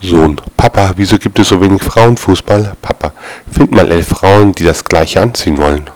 Sohn: Papa, wieso gibt es so wenig Frauenfußball? Papa: Find mal elf Frauen, die das Gleiche anziehen wollen